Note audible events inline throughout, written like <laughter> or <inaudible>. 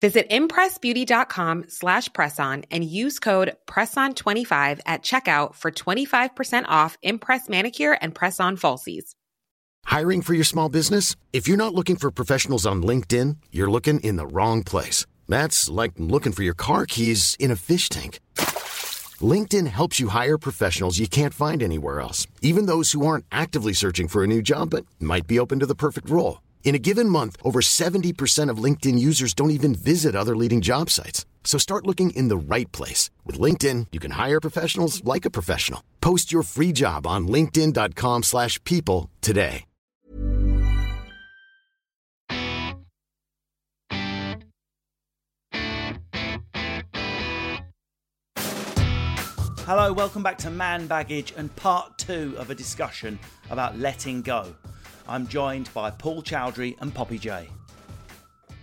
Visit impressbeauty.com slash presson and use code PRESSON25 at checkout for 25% off Impress Manicure and Press-On Falsies. Hiring for your small business? If you're not looking for professionals on LinkedIn, you're looking in the wrong place. That's like looking for your car keys in a fish tank. LinkedIn helps you hire professionals you can't find anywhere else, even those who aren't actively searching for a new job but might be open to the perfect role. In a given month, over 70% of LinkedIn users don't even visit other leading job sites. So start looking in the right place. With LinkedIn, you can hire professionals like a professional. Post your free job on linkedin.com slash people today. Hello, welcome back to Man Baggage and part two of a discussion about letting go. I'm joined by Paul Chowdhry and Poppy Jay.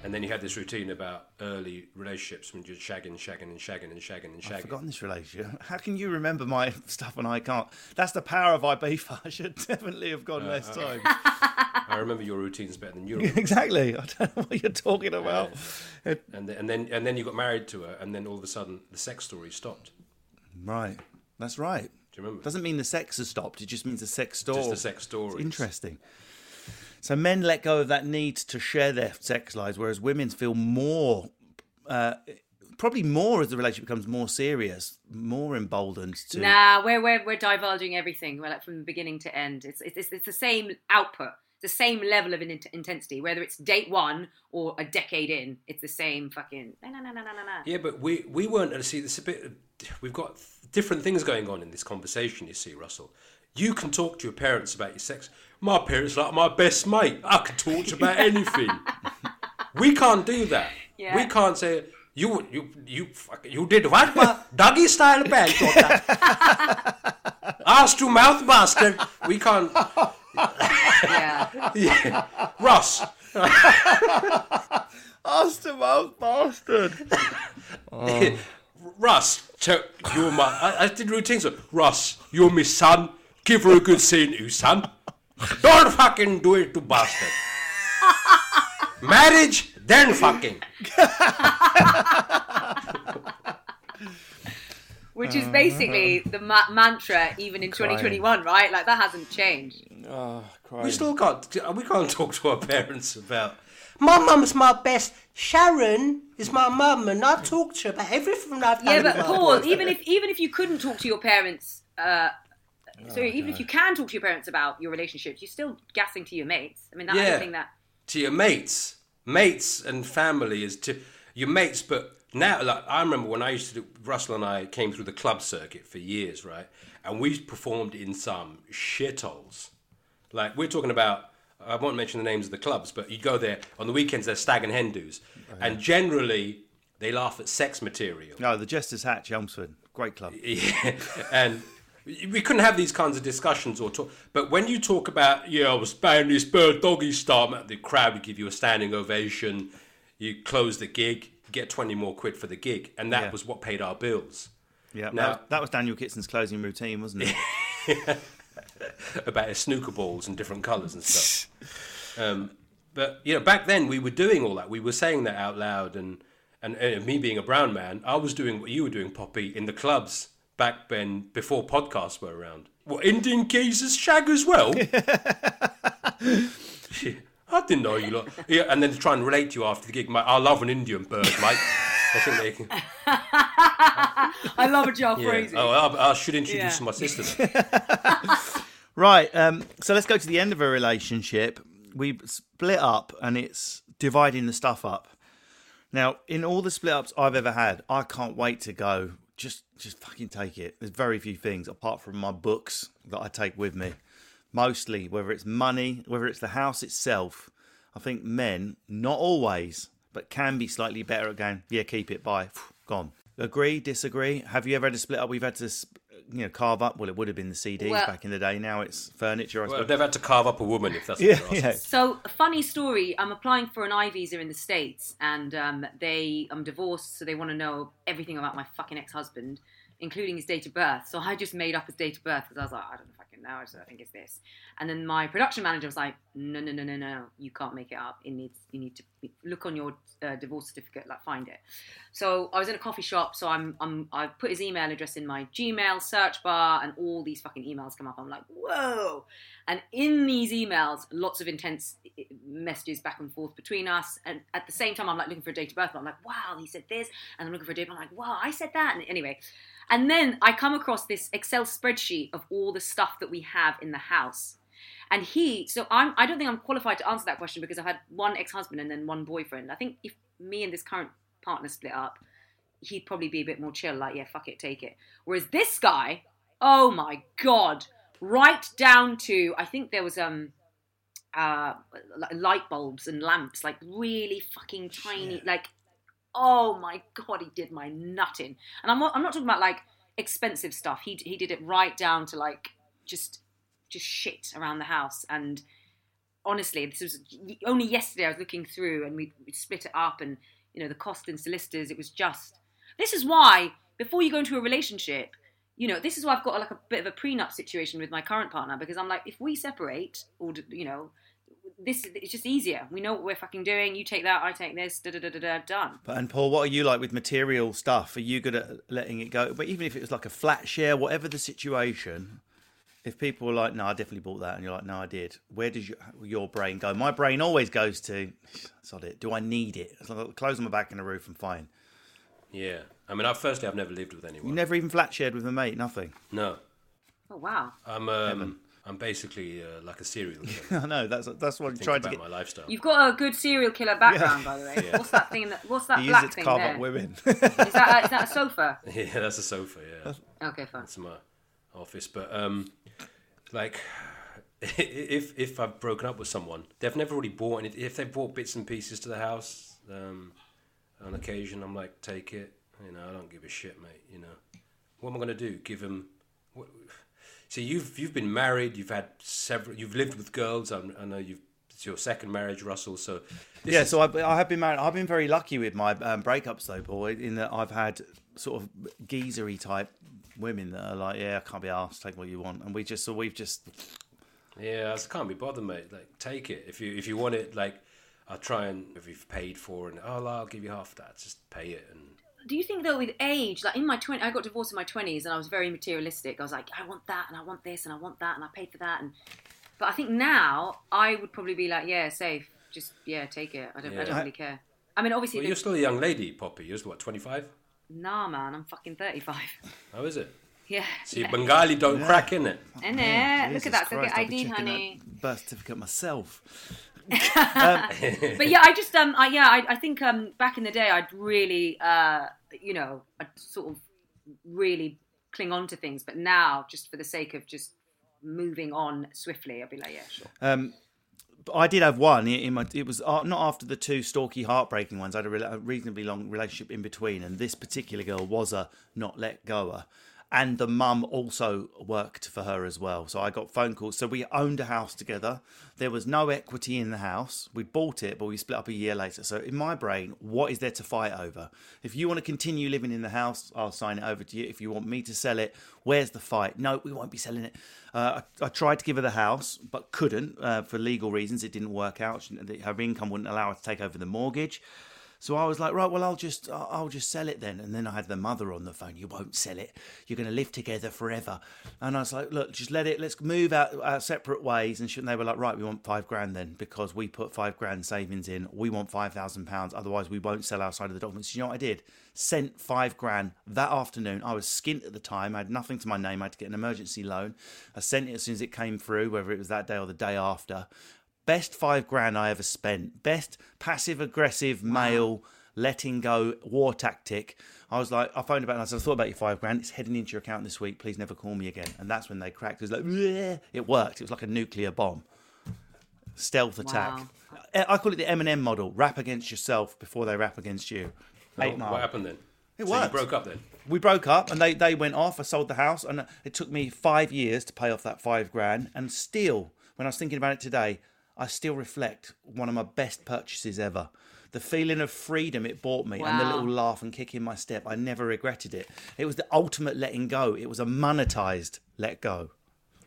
And then you had this routine about early relationships when you're shagging, shagging, and shagging, and shagging, and shagging. I've forgotten this relationship. <laughs> How can you remember my <laughs> stuff and I can't? That's the power of Ibiza. <laughs> I should definitely have gone uh, less time. I remember your routines better than yours. exactly. I don't know what you're talking about. Uh, and, then, and then and then you got married to her, and then all of a sudden the sex story stopped. Right. That's right. Do you remember? Doesn't mean the sex has stopped. It just means the sex story. Just the sex story. Interesting. So men let go of that need to share their sex lives, whereas women feel more, uh, probably more as the relationship becomes more serious, more emboldened to. Nah, we're we're, we're divulging everything, we're like from the beginning to end. It's it's it's the same output, the same level of in- intensity, whether it's date one or a decade in. It's the same fucking. Nah, nah, nah, nah, nah, nah. Yeah, but we we weren't. To see, this a bit. We've got different things going on in this conversation. You see, Russell. You can talk to your parents about your sex. My parents like my best mate. I can talk to about <laughs> anything. we can't do that. Yeah. We can't say you you you you did what? Doggy style bag. <laughs> Ass to mouth bastard. We can't. yeah. <laughs> yeah. Russ. Ass to mouth bastard. Oh. Russ, you're my. I, I did routines. So, Russ, you're my son. Give her a good scene, you son. Don't fucking do it to bastard. Marriage, then fucking. Which is basically the ma- mantra even in 2021, right? Like that hasn't changed. Oh, we still can't. We can't talk to our parents about. My mum's my best. Sharon is my mum, and I've talked to her about everything I've done. Yeah, but Paul, even if even if you couldn't talk to your parents uh, Oh, so oh, even if you can talk to your parents about your relationships, you're still gassing to your mates. I mean, that's yeah. the thing that to your mates, mates and family is to your mates. But now, like I remember when I used to do, Russell and I came through the club circuit for years, right? And we performed in some shitholes. Like we're talking about. I won't mention the names of the clubs, but you go there on the weekends. They're stag and hen do's, oh, yeah. and generally they laugh at sex material. No, the Jester's Hatch, Elmsford, great club. <laughs> Yeah, and we couldn't have these kinds of discussions or talk. But when you talk about, yeah, I was banging this bird doggy style, the crowd would give you a standing ovation. You close the gig, get 20 more quid for the gig. And that yeah. was what paid our bills. Yeah, now, that was, that was Daniel Kitson's closing routine, wasn't it? <laughs> about his snooker balls and different colours and stuff. <laughs> um, but, you know, back then we were doing all that. We were saying that out loud. And, and, and me being a brown man, I was doing what you were doing, Poppy, in the clubs back then before podcasts were around. What Indian geezers shag as well? <laughs> I didn't know you lot. Yeah, and then to try and relate to you after the gig, mate. I love an Indian bird, mate. I think they can. I love a jar yeah. phrasing. Oh, I, I, should introduce yeah. my sister. <laughs> right. Um, so let's go to the end of a relationship. We split up, and it's dividing the stuff up. Now, in all the split ups I've ever had, I can't wait to go just just fucking take it. There's very few things apart from my books that I take with me. Mostly, whether it's money, whether it's the house itself. I think men, not always, but can be slightly better at going, yeah, keep it, bye, gone. Agree, disagree? Have you ever had to split up? We've had to you know carve up. Well, it would have been the CDs Well- back in the day. Now it's furniture. I Well, I've never had to carve up a woman if that's <laughs> what yeah, you're asking. yeah. So, funny story. I'm applying for an I visa in the States, and um, they, I'm divorced, so they want to know everything about my fucking ex husband, including his date of birth. So, I just made up his date of birth because I was like, I don't know fucking know, so I think it's this. And then my production manager was like, No, no, no, no, no, you can't make it up. It needs, you need to look on your uh, divorce certificate, like find it. So, I was in a coffee shop, so I'm, I'm, I put his email address in my Gmail search bar, and all these fucking emails come up. I'm like, whoa. And in these emails, lots of intense messages back and forth between us. And at the same time, I'm like looking for a date of birth. I'm like, wow, he said this. And I'm looking for a date. I'm like, wow, I said that. And anyway, and then I come across this Excel spreadsheet of all the stuff that we have in the house. And he, so I'm, I don't think I'm qualified to answer that question because I've had one ex-husband and then one boyfriend. I think if me and this current partner split up, he'd probably be a bit more chill, like, yeah, fuck it, take it. Whereas this guy, oh my god, right down to I think there was um uh li- light bulbs and lamps, like really fucking tiny, like oh my god, he did my nutting. And I'm not, I'm not talking about like expensive stuff. He he did it right down to like just just shit around the house and honestly this was only yesterday i was looking through and we, we split it up and you know the cost and solicitors it was just this is why before you go into a relationship you know this is why i've got like a bit of a prenup situation with my current partner because i'm like if we separate or you know this it's just easier we know what we're fucking doing you take that i take this da da da da da done But and Paul, what are you like with material stuff? Are you good at letting it go? But even if it was like a flat share, whatever the situation, if people were like, "No, I definitely bought that," and you're like, "No, I did," where does your, your brain go? My brain always goes to, "Sod it. Do I need it?" It's like clothes on my back and a roof, I'm fine. Yeah. I mean, I, firstly, I've never lived with anyone. You never even flat shared with a mate, nothing. No. oh wow I'm um, I'm basically uh, like a serial killer. <laughs> I know that's that's what I'm trying to get. my lifestyle. you've got a good serial killer background by the way <laughs> Yeah. what's that thing that, what's that He used black it to thing carve there up women. <laughs> is that, is that a sofa Yeah, that's a sofa. Yeah, okay fine that's my office. But um, like, if if I've broken up with someone, they've never really bought any. If they've bought bits and pieces to the house, um, on occasion, I'm like, take it. You know, I don't give a shit, mate. You know, what am I gonna do? Give them. See, you've you've been married. You've had several. You've lived with girls. I'm, I know you've. It's your second marriage, Russell. So yeah, is- so I, I have been married. I've been very lucky with my um, breakups, though, boy, in that I've had sort of geezery type women that are like, "Yeah, I can't be asked. Take what you want," and we just so we've just Yeah, I can't be bothered, mate. Like, take it if you if you want it. Like, I'll try and if you've paid for and oh, I'll give you half that. Just pay it and do you think though with age like in my 20 i got divorced in my 20s and i was very materialistic i was like i want that and i want this and i want that and i paid for that and but i think now i would probably be like yeah safe just yeah take it i don't, I don't really care i mean obviously well, you're still a young lady, Poppy. You're what, 25? nah man i'm fucking 35 How is it? yeah See, Bengali don't crack in it. and there look at that Christ, look I'll at be id checking honey that birth certificate myself. <laughs> but yeah, I just um, I, yeah, I, I think um, back in the day, I'd really, uh, you know, I'd sort of really cling on to things. But now, just for the sake of just moving on swiftly, I'd be like, yeah, sure. Um, but I did have one in my. It was uh, not after the two stalky, heartbreaking ones. I had a, re- a reasonably long relationship in between, and this particular girl was a not let goer. And the mum also worked for her as well. So I got phone calls. So we owned a house together. There was no equity in the house. We bought it, but we split up a year later. So in my brain, what is there to fight over? If you want to continue living in the house, I'll sign it over to you. If you want me to sell it, where's the fight? No, we won't be selling it. Uh, I, I tried to give her the house, but couldn't uh, for legal reasons. It didn't work out. She, her income wouldn't allow her to take over the mortgage. So I was like, right, well, I'll just, I'll just sell it then. And then I had the mother on the phone. You won't sell it. You're going to live together forever. And I was like, look, just let it. Let's move out our separate ways. And and they were like, right, we want five grand then because we put five grand savings in. We want five thousand pounds. Otherwise, we won't sell our side of the documents. You know what I did? Sent five grand that afternoon. I was skint at the time. I had nothing to my name. I had to get an emergency loan. I sent it as soon as it came through, whether it was that day or the day after. Best five grand I ever spent. Best passive aggressive male letting go war tactic. I was like, I phoned about it and I said, I thought about your five grand. It's heading into your account this week. Please never call me again. And that's when they cracked. It was like, "Bleh." it worked. It was like a nuclear bomb. Stealth attack. I I call it the Eminem model. Rap against yourself before they rap against you. Eight what, mile. what happened then? It So worked. you broke up then. we broke up and they, they went off. I sold the house and it took me five years to pay off that five grand. And still, when I was thinking about it today, I still reflect one of my best purchases ever. The feeling of freedom it brought me and the little laugh and kick in my step, I never regretted it. It was the ultimate letting go. It was a monetized let go.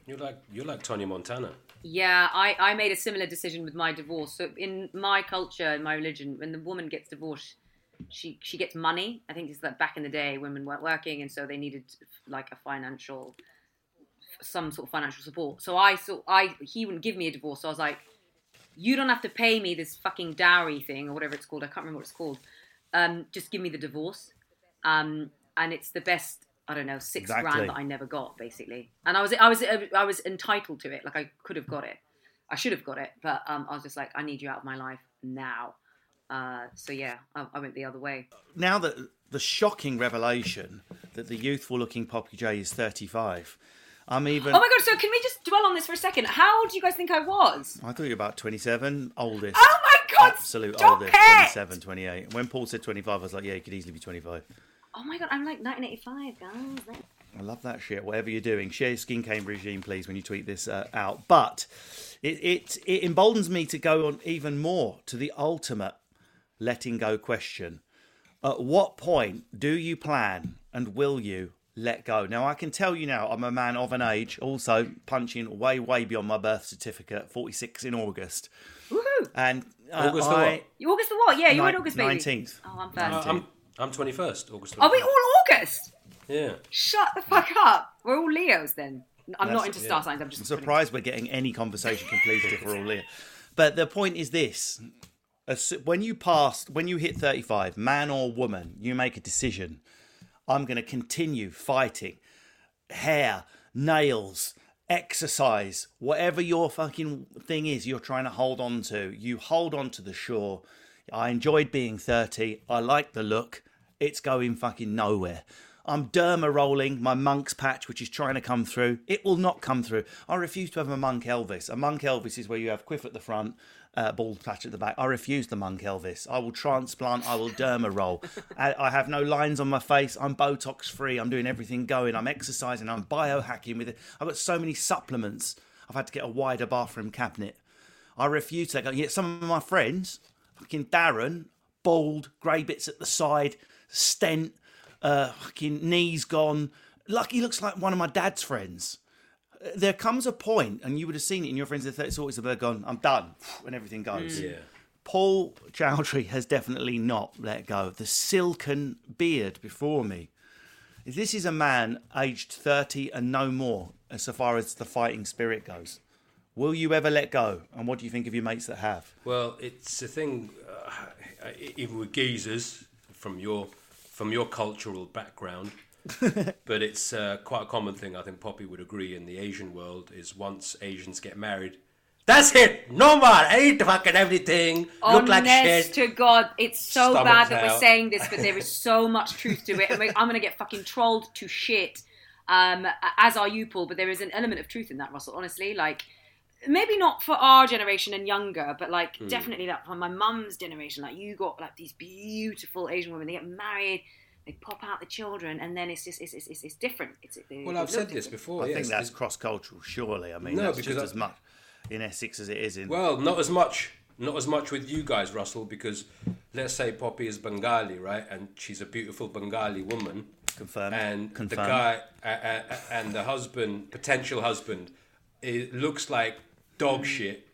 You're like you're like Tony Montana. Yeah, I, I made a similar decision with my divorce. So in my culture, in my religion, when the woman gets divorced, she she gets money. I think it's like back in the day, women weren't working, and so they needed like a financial, some sort of financial support. So I so I he wouldn't give me a divorce. So I was like, you don't have to pay me this fucking dowry thing or whatever it's called. I can't remember what it's called. Um, just give me the divorce. Um, and it's the best. I don't know, six Exactly. grand that I never got, basically. And I was, I was, I was entitled to it. Like I could have got it. I should have got it, but um, I was just like, I need you out of my life now. Uh, so yeah, I, I went the other way. Now that the shocking revelation that the youthful looking Poppy Jay is 35, I'm even. Oh my god! So can we just dwell on this for a second? How old do you guys think I was? I thought you were about 27, oldest. Oh my god! Absolute stop oldest, it! 27, 28. When Paul said 25, I was like, yeah, you could easily be 25. Oh my god! I'm like 1985, guys. I love that shit. Whatever you're doing, share your skin cane regime, please, when you tweet this uh, out. But it, it it emboldens me to go on even more to the ultimate letting go question. At what point do you plan and will you let go? Now, I can tell you now, I'm a man of an age, also punching way, way beyond my birth certificate, 46 in August. Woohoo! And uh, August the I, what? You August the what? Yeah, you're Ni- in August, baby. 19th. Oh, I'm Uh. I'm I'm 21st August. Are we all August? Yeah. Shut the fuck up. We're all Leos then. I'm not That's- into star signs. I'm I'm just surprised we're getting any conversation completed if we're all here. But the point is this: when you pass, when you hit 35, man or woman, you make a decision. I'm going to continue fighting. Hair, nails, exercise, whatever your fucking thing is, you're trying to hold on to. You hold on to the shore. I enjoyed being 30. I like the look. It's going fucking nowhere. I'm derma rolling my monk's patch, which is trying to come through. It will not come through. I refuse to have a monk Elvis. A monk Elvis is where you have quiff at the front, uh, bald patch at the back. I refuse the monk Elvis. I will transplant. I will derma roll. <laughs> I, I have no lines on my face. I'm Botox free. I'm doing everything going. I'm exercising. I'm biohacking with it. I've got so many supplements. I've had to get a wider bathroom cabinet. I refuse to. Yet some of my friends, fucking Darren, bald, grey bits at the side, stent, uh, fucking knees gone. He looks like one of my dad's friends. There comes a point, and you would have seen it in your friends. That it's always about gone. I'm done, and everything goes. Yeah. Paul Chowdhry has definitely not let go. The silken beard before me. This is a man aged 30 and no more, as far as the fighting spirit goes. Will you ever let go? And what do you think of your mates that have? Well, it's a thing, uh, even with geezers from your from your cultural background. <laughs> but it's uh, quite a common thing. I think Poppy would agree in the Asian world is once Asians get married, that's it. No more. I eat fucking everything. Look like Honest shit. to God, it's so Stomachs bad that we're saying this, but there is <laughs> so much truth to it. And I'm going to get fucking trolled to shit, um, as are you, Paul. But there is an element of truth in that, Russell. Honestly, like maybe not for our generation and younger, but like Hmm. definitely that for my mum's generation. Like you got like these beautiful Asian women. They get married. They pop out the children, and then it's just it's it's, it's, it's different. It's, it, Well, I've said looks this different. before. I yes. think that's cross cultural, surely. I mean, No, that's because just I- as much in Essex as it is in. Well, not as much, not as much with you guys, Russell, because let's say Poppy is Bengali, right, and she's a beautiful Bengali woman, Confirmed. and Confirmed. the guy uh, uh, and the husband, potential husband, it looks like dog shit.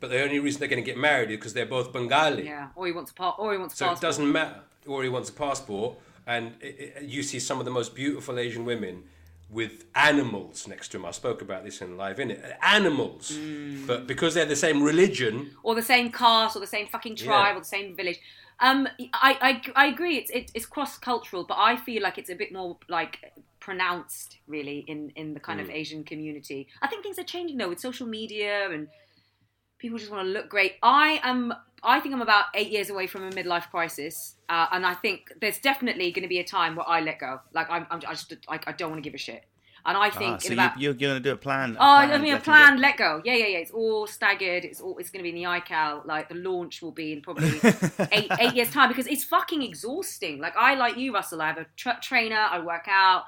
But the only reason they're going to get married is because they're both Bengali. Yeah, or he wants a part, or he wants a So it doesn't matter. Or he wants a passport, and it, it, you see some of the most beautiful Asian women with animals next to them. I spoke about this in live, in it. Animals, Mm. but because they're the same religion, or the same caste or the same fucking tribe Yeah. or the same village. Um, I, I, I agree. It's it, it's cross cultural, but I feel like it's a bit more like pronounced, really, in in the kind of Asian community. I think things are changing though with social media and people just want to look great. I am. I think I'm about eight years away from a midlife crisis, uh, and I think there's definitely going to be a time where I let go. Like I'm, I'm I just, I, I don't want to give a shit. And I think Ah, in so about you, you're going to do a plan. Oh, I mean, a plan. go. let go. Yeah, yeah, yeah. It's all staggered. It's all. It's going to be in the iCal. Like the launch will be in probably <laughs> eight eight years time because it's fucking exhausting. Like I like you, Russell. I have a tra- trainer. I work out.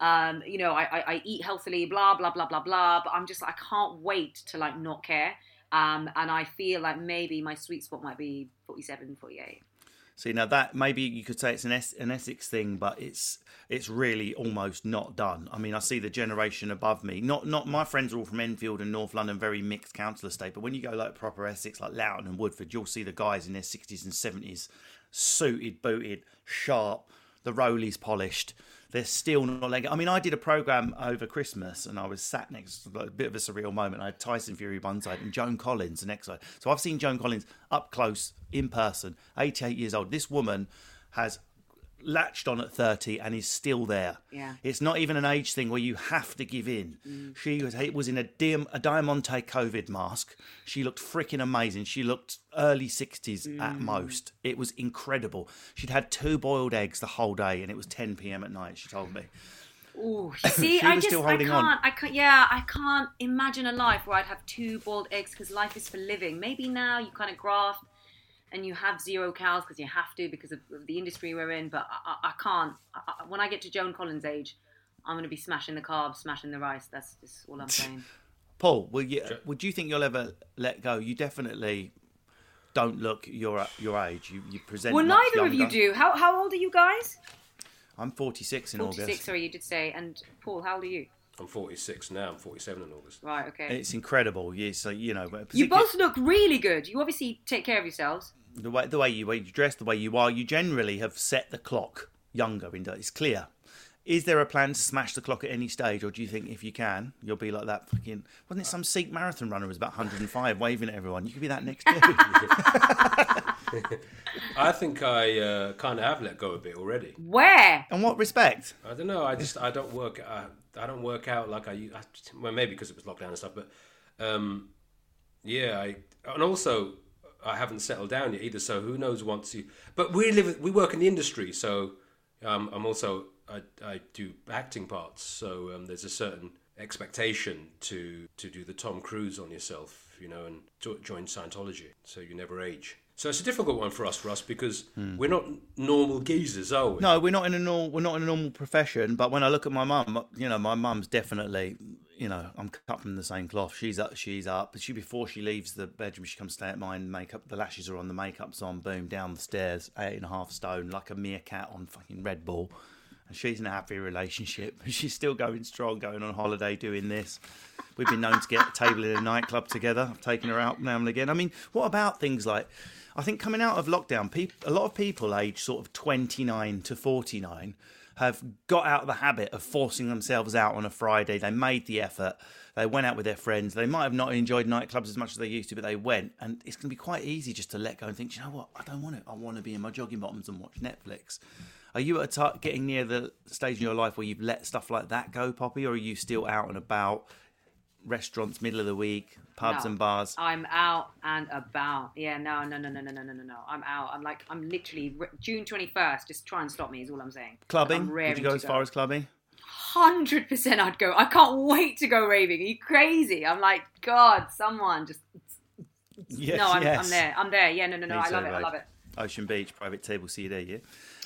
Um, you know, I, I, I eat healthily. Blah blah blah blah blah. But I'm just like I can't wait to like not care. Um, and I feel like maybe my sweet spot might be 47, 48. See now that maybe you could say it's an, es- an Essex thing, but it's it's really almost not done. I mean, I see the generation above me. Not not my friends are all from Enfield and North London, very mixed council estate. But when you go like proper Essex, like Loughton and Woodford, you'll see the guys in their sixties and seventies, suited, booted, sharp, the rollies polished. They're still not like. I mean, I did a program over Christmas, and I was sat next to a bit of a surreal moment. I had Tyson Fury one side and Joan Collins the next side. So I've seen Joan Collins up close in person, 88 years old. This woman has latched on at 30 and is still there. Yeah. It's not even an age thing where you have to give in. Mm. She was it was in a Diam, a Diamante COVID mask. She looked freaking amazing. She looked early 60s at mm. most. It was incredible. She'd had two boiled eggs the whole day and it was 10 p.m. at night, she told me. Ooh, <coughs> see, I just still I holding can't, on. I can't, yeah, I can't imagine a life where I'd have two boiled eggs because life is for living. Maybe now you kind of graft and you have zero cows because you have to because of of the industry we're in. But I, I, I can't. I, I, when I get to Joan Collins' age, I'm going to be smashing the carbs, smashing the rice. That's just all I'm <laughs> saying. Paul, will you, would you think you'll ever let go? You definitely don't look your your age. You, you present well, much neither of you do. How how old are you guys? I'm 46 in 46. August. Sorry, you did say. And Paul, how old are you? I'm 46 now. I'm 47 in August. Right. Okay. It's incredible. Yeah, so you know, but you both look really good. You obviously take care of yourselves. The way the way you, way you dress, the way you are, you generally have set the clock younger. In it's clear. Is there a plan to smash the clock at any stage, or do you think if you can, you'll be like that fucking? Wasn't it some Sikh marathon runner who was about 105 waving at everyone? You could be that next day. <laughs> I think I uh, kind of have let go a bit already. Where? And what respect? I don't know. I just I don't work. I, I don't work out like I. Well, maybe because it was lockdown and stuff. But um, yeah, I and also I haven't settled down yet either. So who knows once you. But we live. We work in the industry, so um, I'm also I, I do acting parts. So um, there's a certain expectation to to do the Tom Cruise on yourself, you know, and jo- join Scientology, so you never age. So it's a difficult one for us, Russ, because we're not normal geezers, are we? No, we're not in a normal. We're not in a normal profession. But when I look at my mum, you know, my mum's definitely, you know, I'm cut from the same cloth. She's up. She's up. But she before she leaves the bedroom, she comes stay at mine. Makeup. The lashes are on. The makeup's on. Boom, down the stairs. Eight and a half stone, like a meerkat on fucking Red Bull. And she's in a happy relationship. <laughs> She's still going strong, going on holiday, doing this. We've been known to get a table in a nightclub together. I've taken her out now and again. I mean, what about things like? I think coming out of lockdown, people, a lot of people aged sort of 29 to 49 have got out of the habit of forcing themselves out on a Friday. They made the effort. They went out with their friends. They might have not enjoyed nightclubs as much as they used to, but they went. And it's going to be quite easy just to let go and think, "Do you know what? I don't want it. I want to be in my jogging bottoms and watch Netflix. Are you at a t- getting near the stage in your life where you've let stuff like that go, Poppy, or are you still out and about, restaurants, middle of the week, pubs No. and bars? I'm out and about. Yeah, no, no, no, no, no, no, no, no, no. I'm out. I'm like, I'm literally June 21st. Just try and stop me is all I'm saying. Clubbing? I'm Would you go to as far as clubbing? Hundred percent, I'd go. I can't wait to go raving. Are you crazy? I'm like, God, someone just. Yes, no, I'm, yes. I'm there. I'm there. Yeah, no, no, no. Me I too, love it. I love it. Ocean Beach, private table, see you there, yeah.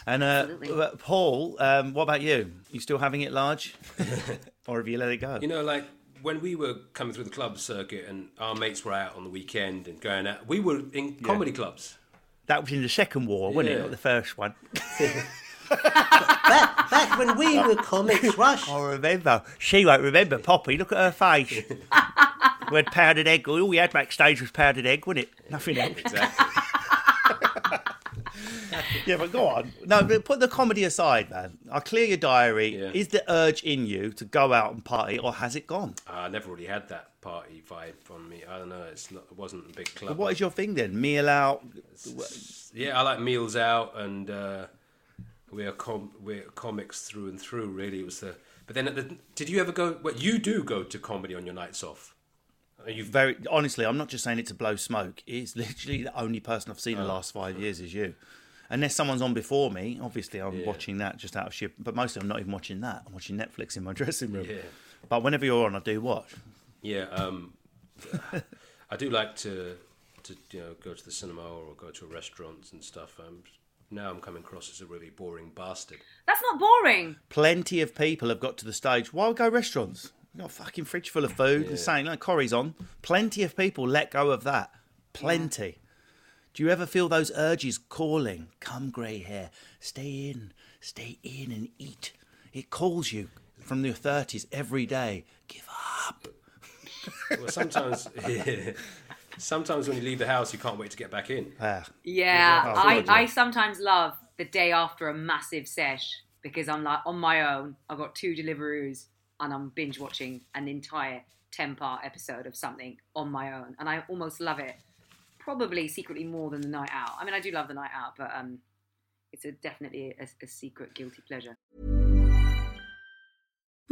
And uh, uh, Paul, um, what about you? You still having it large, <laughs> or have you let it go? You know, like when we were coming through the club circuit and our mates were out on the weekend and going out, we were in comedy clubs. that was in the second war, wasn't it? Not the first one. <laughs> Back, back when we were comics, Rush. I remember. She won't remember Poppy. Look at her face. <laughs> we had powdered egg. All we had backstage was powdered egg, wasn't it? Nothing else. Exactly. <laughs> Yeah, but go on. No, but put the comedy aside, man. I clear your diary. Yeah. Is the urge in you to go out and party, or has it gone? I never really had that party vibe from me. I don't know. It's not. It wasn't a big club. But what is your thing then? Meal out. Yeah, I like meals out, and uh, we're com- we're comics through and through. Really, it was the. But then, at the, did you ever go? What you do go to comedy on your nights off? Are you Very honestly, I'm not just saying it to blow smoke. It's literally the only person I've seen the last five years is you. Unless someone's on before me, obviously I'm watching that just out of sheer. But most of them, I'm not even watching that. I'm watching Netflix in my <laughs> dressing room. Yeah. But whenever you're on, I do watch. Yeah, um, <laughs> I do like to to you know go to the cinema or go to restaurants and stuff. Um, now I'm coming across as a really boring bastard. That's not boring. Plenty of people have got to the stage. Why go restaurants? We've got a fucking fridge full of food. They're saying, like, Corey's on. Plenty of people let go of that. Plenty. Do you ever feel those urges calling? Come, grey hair. Stay in. Stay in and eat. It calls you from your 30s every day. Give up. <laughs> Well, sometimes, sometimes when you leave the house, you can't wait to get back in. Ah, Yeah, I, yeah. I sometimes love the day after a massive sesh because I'm like on my own. I've got two Deliveroos and I'm binge watching an entire 10 part episode of something on my own. And I almost love it. Probably secretly more than the night out. I mean, I do love the night out, but um, it's a, definitely a, a secret guilty pleasure.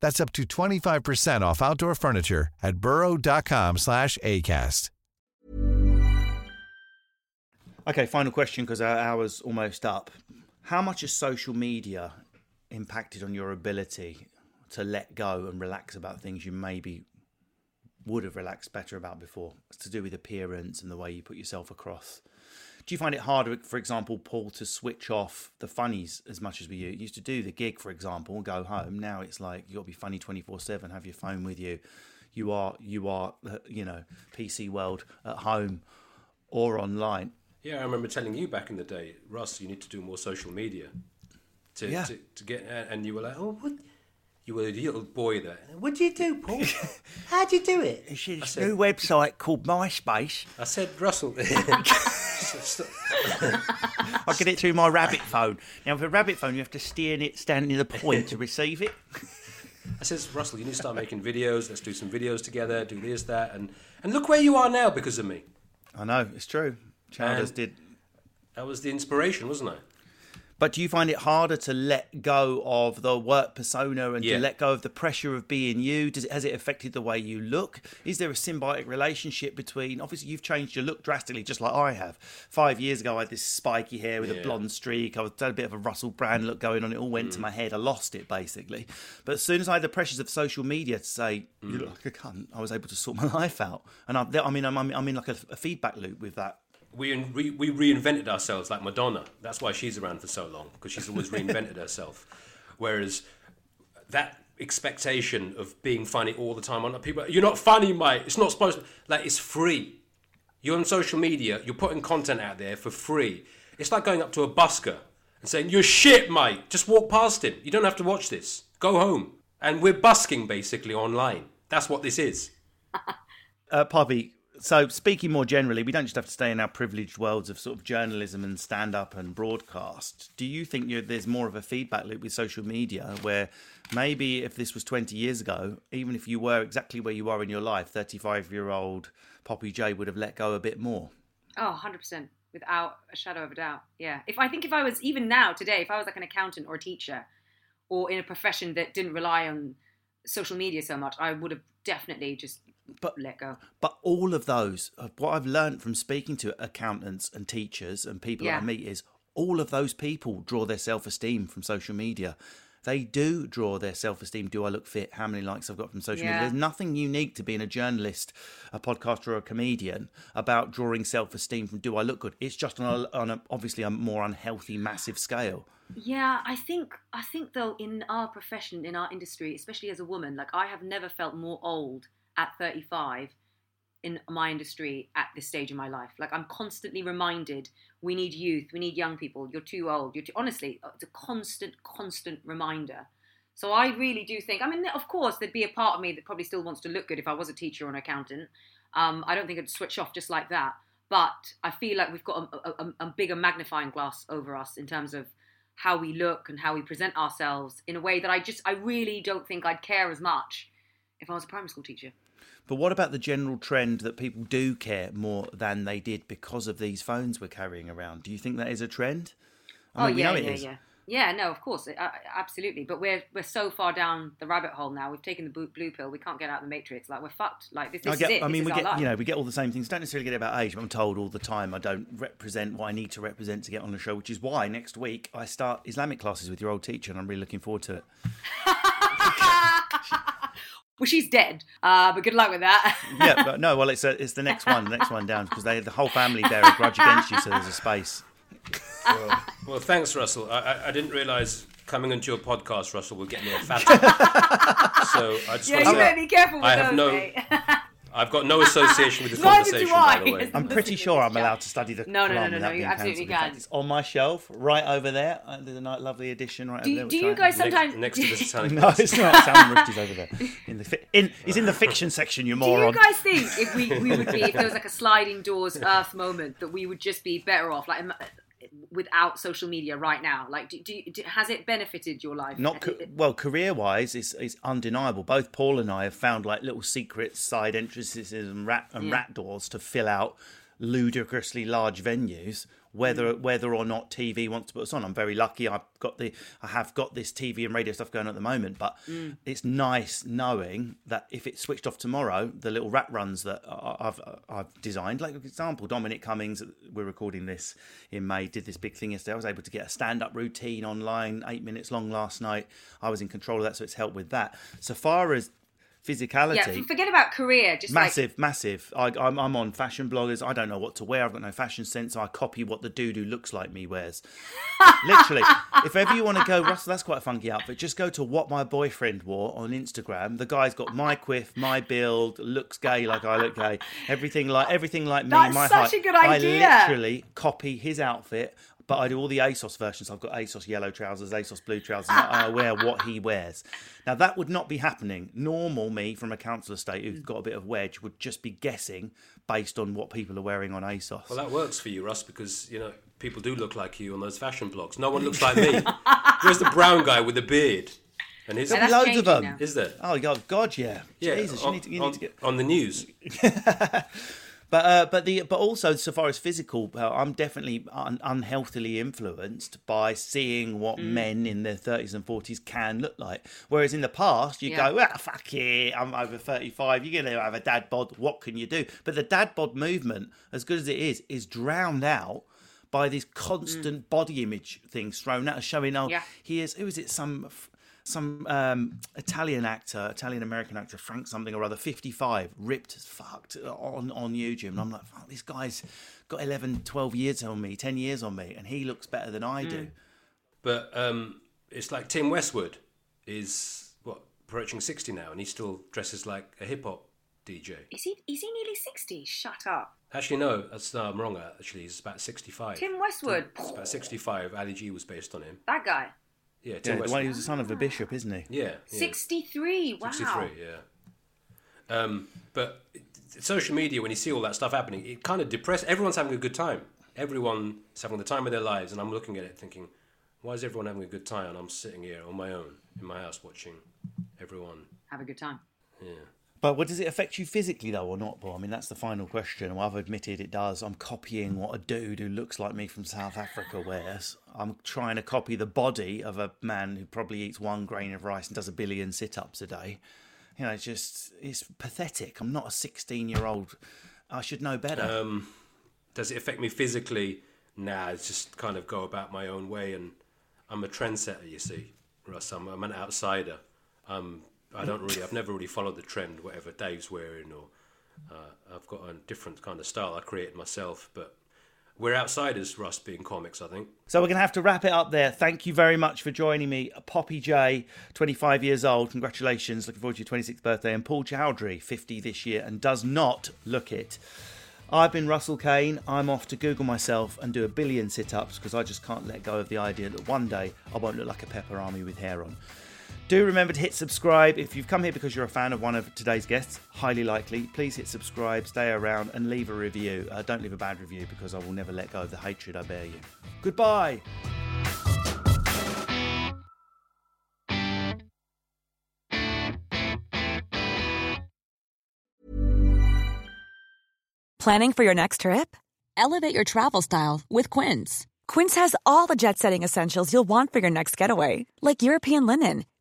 That's up to 25% off outdoor furniture at burrow.com slash ACAST. Okay, final question because our hour's almost up. How much has social media impacted on your ability to let go and relax about things you maybe would have relaxed better about before? It's to do with appearance and the way you put yourself across. Do you find it harder, for example, Paul, to switch off the funnies as much as we used to do the gig, for example, and go home? Now it's like you got to be funny twenty four seven. Have your phone with you. You are you are uh, you know PC world at home or online. Yeah, I remember telling you back in the day, Russ, you need to do more social media to Yeah. to, to get. And you were like, oh, what? You were a little boy there. What do you do, Paul? How'd you do it? It's this new website called MySpace. I said, Russell. <laughs> <laughs> I get it through my rabbit phone. Now, with a rabbit phone, you have to steer it, stand near the point to receive it. I says, Russell, you need to start making videos. Let's do some videos together. Do this, that, and and look where you are now because of me. I know it's true. Chowders And- did. That was the inspiration, wasn't I? But do you find it harder to let go of the work persona and Yeah. to let go of the pressure of being you? Does it has it affected the way you look? Is there a symbiotic relationship between? Obviously, you've changed your look drastically, just like I have. Five years ago, I had this spiky hair with a blonde streak. I was had a bit of a Russell Brand look going on. It all went to mm. my head. I lost it basically. But as soon as I had the pressures of social media to say you mm. look like a cunt, I was able to sort my <laughs> life out. And I, I mean, I'm, I'm in like a, a feedback loop with that. We, we we reinvented ourselves like Madonna. That's why she's around for so long because she's always reinvented <laughs> herself. Whereas that expectation of being funny all the time on people, you're not funny, mate. It's not supposed to. Like it's free. You're on social media. You're putting content out there for free. It's like going up to a busker and saying, "You're shit, mate. Just walk past him. You don't have to watch this. Go home." And we're busking basically online. That's what this is. <laughs> uh, Poppy, so speaking more generally, we don't just have to stay in our privileged worlds of sort of journalism and stand up and broadcast. Do you think there's more of a feedback loop with social media where maybe if this was 20 years ago, even if you were exactly where you are in your life, 35 year old Poppy Jay would have let go a bit more? Oh, 100%. Without a shadow of a doubt. Yeah. If I think if I was, even now, today, if I was like an accountant or a teacher or in a profession that didn't rely on social media so much, I would have definitely just But- let go. But all of those, what I've learned from speaking to accountants and teachers and people that I meet is all of those people draw their self esteem from social media. They do draw their self esteem. Do I look fit? How many likes I've got from social media? There's nothing unique to being a journalist, a podcaster, or a comedian about drawing self esteem from do I look good. It's just on, a, on a, obviously a more unhealthy, massive scale. Yeah, I think I think though in our profession, in our industry, especially as a woman, like I have never felt more old at 35 in my industry at this stage in my life. Like I'm constantly reminded we need youth, we need young people. You're too old. You're too, honestly, it's a constant, constant reminder. So I really do think. I mean, of course, there'd be a part of me that probably still wants to look good if I was a teacher or an accountant. Um, I don't think I'd switch off just like that. But I feel like we've got a, a, a bigger magnifying glass over us in terms of how we look and how we present ourselves in a way that I just, I really don't think I'd care as much if I was a primary school teacher. But what about the general trend that people do care more than they did because of these phones we're carrying around? Do you think that is a trend? I mean, oh we yeah, know it yeah, is. yeah, yeah. No, of course, uh, absolutely. But we're we're so far down the rabbit hole now. We've taken the blue, blue pill. We can't get out of the matrix. Like we're fucked. Like this, this I get. is it. I mean, this we get. You know, we get all the same things. Don't necessarily get it about age. But I'm told all the time I don't represent what I need to represent to get on the show, which is why next week I start Islamic classes with your old teacher, and I'm really looking forward to it. <laughs> <laughs> well, she's dead. Uh, but good luck with that. Yeah, but <laughs> no. Well, it's a, it's the next one, the next one down, because they the whole family bear a grudge against you, so there's a space. Well, well, thanks, Russell. I, I, I didn't realise coming into your podcast, Russell, would get me a fat. <laughs> so I just yeah, you better be careful with I have those, no- mate. <laughs> I've got no association with this <laughs> Neither do conversation, I. by the way. I'm pretty sure I'm allowed to study the No, no, no, Quran no, no, you absolutely cancelled. In fact, can. It's on my shelf, right over there. Uh, There's a lovely edition right Do- over there. do you guys sometimes- next to the <laughs> satanic. No, it's not. Salman Rushdie's <laughs> over there. In the fi- in, he's in the fiction section. You Do you guys think if we, we would be if there was like a sliding doors Earth moment that we would just be better off like im- without social media right now? Like, do, do, do has it benefited your life? Not co- well, career wise, it's, it's undeniable. Both Paul and I have found like little secret side entrances and rat and Yeah. rat doors to fill out ludicrously large venues. Whether Mm. whether or not TV wants to put us on, I'm very lucky. I've got the I have got this TV and radio stuff going at the moment. But Mm. it's nice knowing that if it's switched off tomorrow, the little rat runs that I've I've designed, like for example, Dominic Cummings. We're recording this in May. Did this big thing yesterday. I was able to get a stand up routine online, eight minutes long last night. I was in control of that, so it's helped with that. So far as physicality, yeah, forget about career. Just like massive, massive. I, I'm, I'm on fashion bloggers. I don't know what to wear. I've got no fashion sense. I copy what the dude who looks like me wears. <laughs> Literally, if ever you want to go, Russell, that's quite a funky outfit. Just go to what my boyfriend wore on Instagram. The guy's got my quiff, my build, looks gay like I look gay. Everything like everything like me. That's my such height. a good idea. I literally copy his outfit. But I do all the ASOS versions. I've got ASOS yellow trousers, ASOS blue trousers, and I wear what he wears. Now that would not be happening. Normal me from a council estate who's got a bit of wedge would just be guessing based on what people are wearing on ASOS. Well, that works for you, Russ, because you know people do look like you on those fashion blogs. No one looks like me. <laughs> Where's the brown guy with the beard? And his There'll be loads of them. now. is there? Oh God, God, yeah. Yeah, Jesus, you need to, you on, need to get. on the news. <laughs> But uh, but the but also so far as physical, I'm definitely un- unhealthily influenced by seeing what Mm. men in their 30s and 40s can look like. Whereas in the past, you Yeah. go, well, fuck it, I'm over 35. You're going to have a dad bod. What can you do? But the dad bod movement, as good as it is, is drowned out by these constant body image things thrown out, showing oh, Mm. Yeah. he is who is it? Some some um, Italian actor, Italian American actor, Frank something or other, 55, ripped as fucked on, on YouTube. And I'm like, fuck, this guy's got 11, 12 years on me, 10 years on me, and he looks better than I do. But um, it's like Tim Westwood is what approaching sixty now, and he still dresses like a hip hop DJ. Is he? Is he nearly sixty? Shut up, Actually, no, that's no, I'm wrong. Actually, he's about sixty-five. Tim Westwood. It's about sixty-five. Ali G was based on him. That guy. Yeah, Tim Yeah, the Westwood. one he was the son of a bishop, isn't he? yeah, yeah. Sixty-three. Wow. 63, yeah. Um, but social media, when you see all that stuff happening, it kind of depresses. Everyone's having a good time. Everyone's having the time of their lives, and I'm looking at it thinking, why is everyone having a good time? And I'm sitting here on my own in my house watching everyone. Have a good time. Yeah. But what does it affect you physically though, or not, Bob? I mean, that's the final question. Well, I've admitted it does. I'm copying what a dude who looks like me from South Africa wears. I'm trying to copy the body of a man who probably eats one grain of rice and does a billion sit-ups a day. You know, it's just it's pathetic. I'm not a 16 year old. I should know better. Um, does it affect me physically? Nah, it's just kind of go about my own way, and I'm a trendsetter. You see, Russ. I'm, I'm an outsider. Um, I don't really. I've never really followed the trend, whatever Dave's wearing, or uh, I've got a different kind of style I created myself. But we're outsiders, Russ, being comics. I think. So we're going to have to wrap it up there. Thank you very much for joining me. Poppy Jay, 25 years old. Congratulations. Looking forward to your 26th birthday. And Paul Chowdhry, 50 this year and does not look it. I've been Russell Kane. I'm off to Google myself and do a billion sit ups because I just can't let go of the idea that one day I won't look like a pepper army with hair on. Do remember to hit subscribe. If you've come here because you're a fan of one of today's guests, highly likely, please hit subscribe, stay around, and leave a review. Uh, don't leave a bad review because I will never let go of the hatred I bear you. Goodbye. Planning for your next trip? Elevate your travel style with Quince. Quince has all the jet setting essentials you'll want for your next getaway, like European linen,